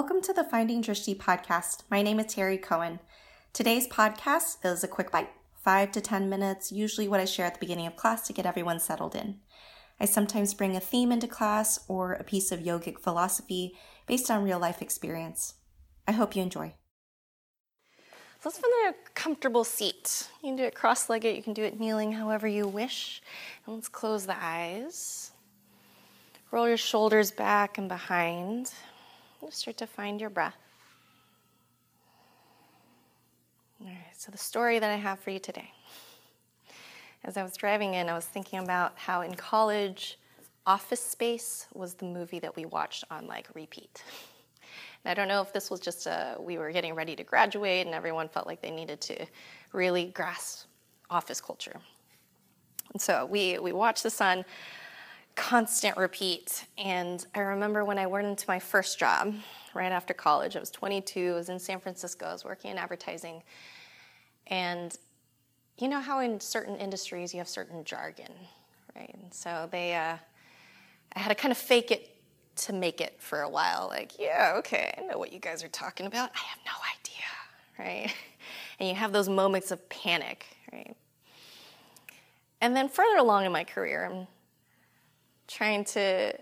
Welcome to the Finding Drishti podcast. My name is Terry Cohen. Today's podcast is a quick bite, five to 10 minutes, usually what I share at the beginning of class to get everyone settled in. I sometimes bring a theme into class or a piece of yogic philosophy based on real life experience. I hope you enjoy. So let's find a comfortable seat. You can do it cross legged, you can do it kneeling, however you wish. And let's close the eyes. Roll your shoulders back and behind. Just start to find your breath. All right, so the story that I have for you today. As I was driving in, I was thinking about how in college, Office Space was the movie that we watched on like repeat. And I don't know if this was just a, we were getting ready to graduate and everyone felt like they needed to really grasp office culture. And so we, we watched this on constant repeat. And I remember when I went into my first job right after college, I was 22, I was in San Francisco, I was working in advertising. And you know how in certain industries you have certain jargon, right? And so they, uh, I had to kind of fake it to make it for a while. Like, yeah, okay, I know what you guys are talking about. I have no idea, right? And you have those moments of panic, right? And then further along in my career, I'm trying to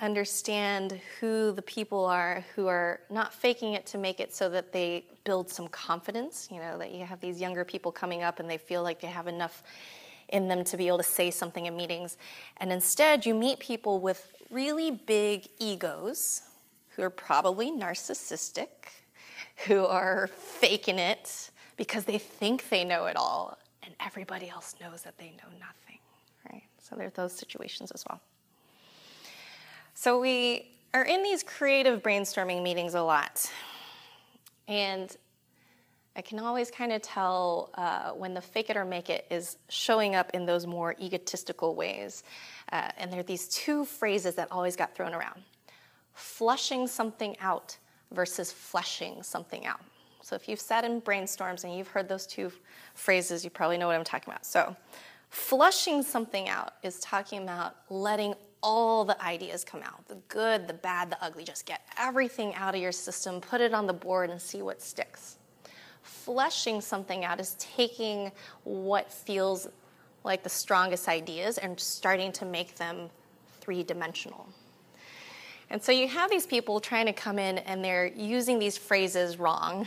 understand who the people are who are not faking it to make it so that they build some confidence. You know, that you have these younger people coming up and they feel like they have enough in them to be able to say something in meetings. And instead, you meet people with really big egos who are probably narcissistic, who are faking it because they think they know it all and everybody else knows that they know nothing, right? So there are those situations as well. So we are in these creative brainstorming meetings a lot. And I can always kind of tell uh, when the fake it or make it is showing up in those more egotistical ways. Uh, and there are these two phrases that always got thrown around flushing something out versus fleshing something out. So if you've sat in brainstorms and you've heard those two phrases, you probably know what I'm talking about. So, flushing something out is talking about letting all the ideas come out the good, the bad, the ugly. Just get everything out of your system, put it on the board, and see what sticks. Fleshing something out is taking what feels like the strongest ideas and starting to make them three dimensional. And so you have these people trying to come in and they're using these phrases wrong.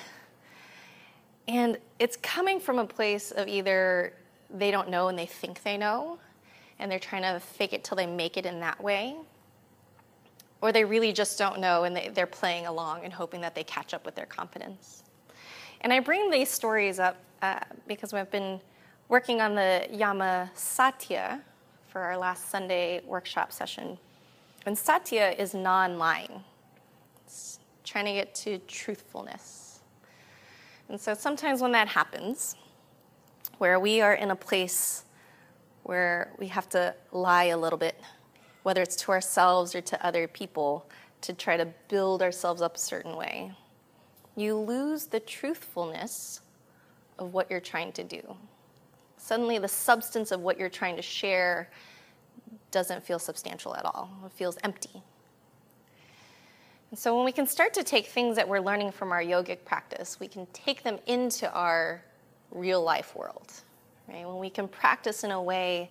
And it's coming from a place of either they don't know and they think they know, and they're trying to fake it till they make it in that way. Or they really just don't know and they, they're playing along and hoping that they catch up with their confidence. And I bring these stories up uh, because we've been working on the Yama Satya for our last Sunday workshop session. And Satya is non lying, it's trying to get to truthfulness. And so sometimes when that happens, where we are in a place where we have to lie a little bit, whether it's to ourselves or to other people, to try to build ourselves up a certain way. You lose the truthfulness of what you're trying to do. Suddenly, the substance of what you're trying to share doesn't feel substantial at all, it feels empty. And so, when we can start to take things that we're learning from our yogic practice, we can take them into our real life world right? When we can practice in a way,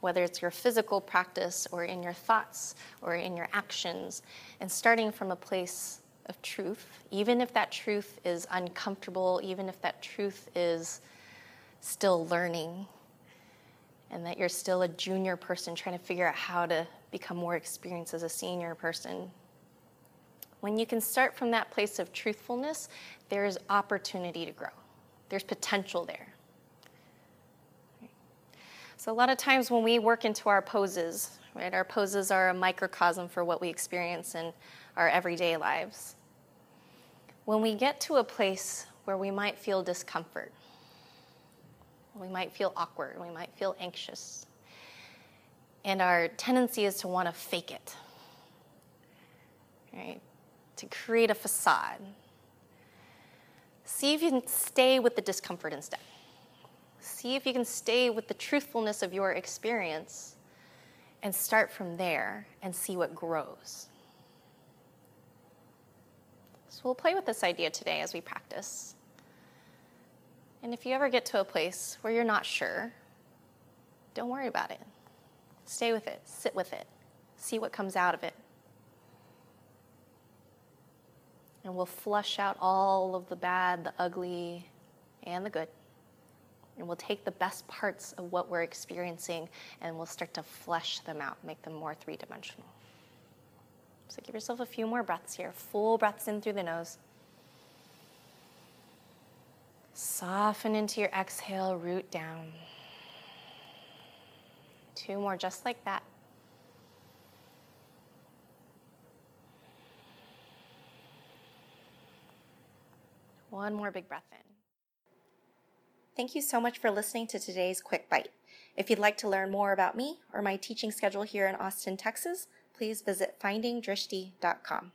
whether it's your physical practice or in your thoughts or in your actions, and starting from a place of truth, even if that truth is uncomfortable, even if that truth is still learning, and that you're still a junior person trying to figure out how to become more experienced as a senior person. When you can start from that place of truthfulness, there's opportunity to grow. There's potential there. So, a lot of times when we work into our poses, right, our poses are a microcosm for what we experience in our everyday lives. When we get to a place where we might feel discomfort, we might feel awkward, we might feel anxious, and our tendency is to want to fake it, right? To create a facade. See if you can stay with the discomfort instead see if you can stay with the truthfulness of your experience and start from there and see what grows. So we'll play with this idea today as we practice. And if you ever get to a place where you're not sure, don't worry about it. Stay with it, sit with it, see what comes out of it. And we'll flush out all of the bad, the ugly, and the good. And we'll take the best parts of what we're experiencing and we'll start to flesh them out, make them more three dimensional. So give yourself a few more breaths here. Full breaths in through the nose. Soften into your exhale, root down. Two more just like that. One more big breath in. Thank you so much for listening to today's Quick Bite. If you'd like to learn more about me or my teaching schedule here in Austin, Texas, please visit findingdrishti.com.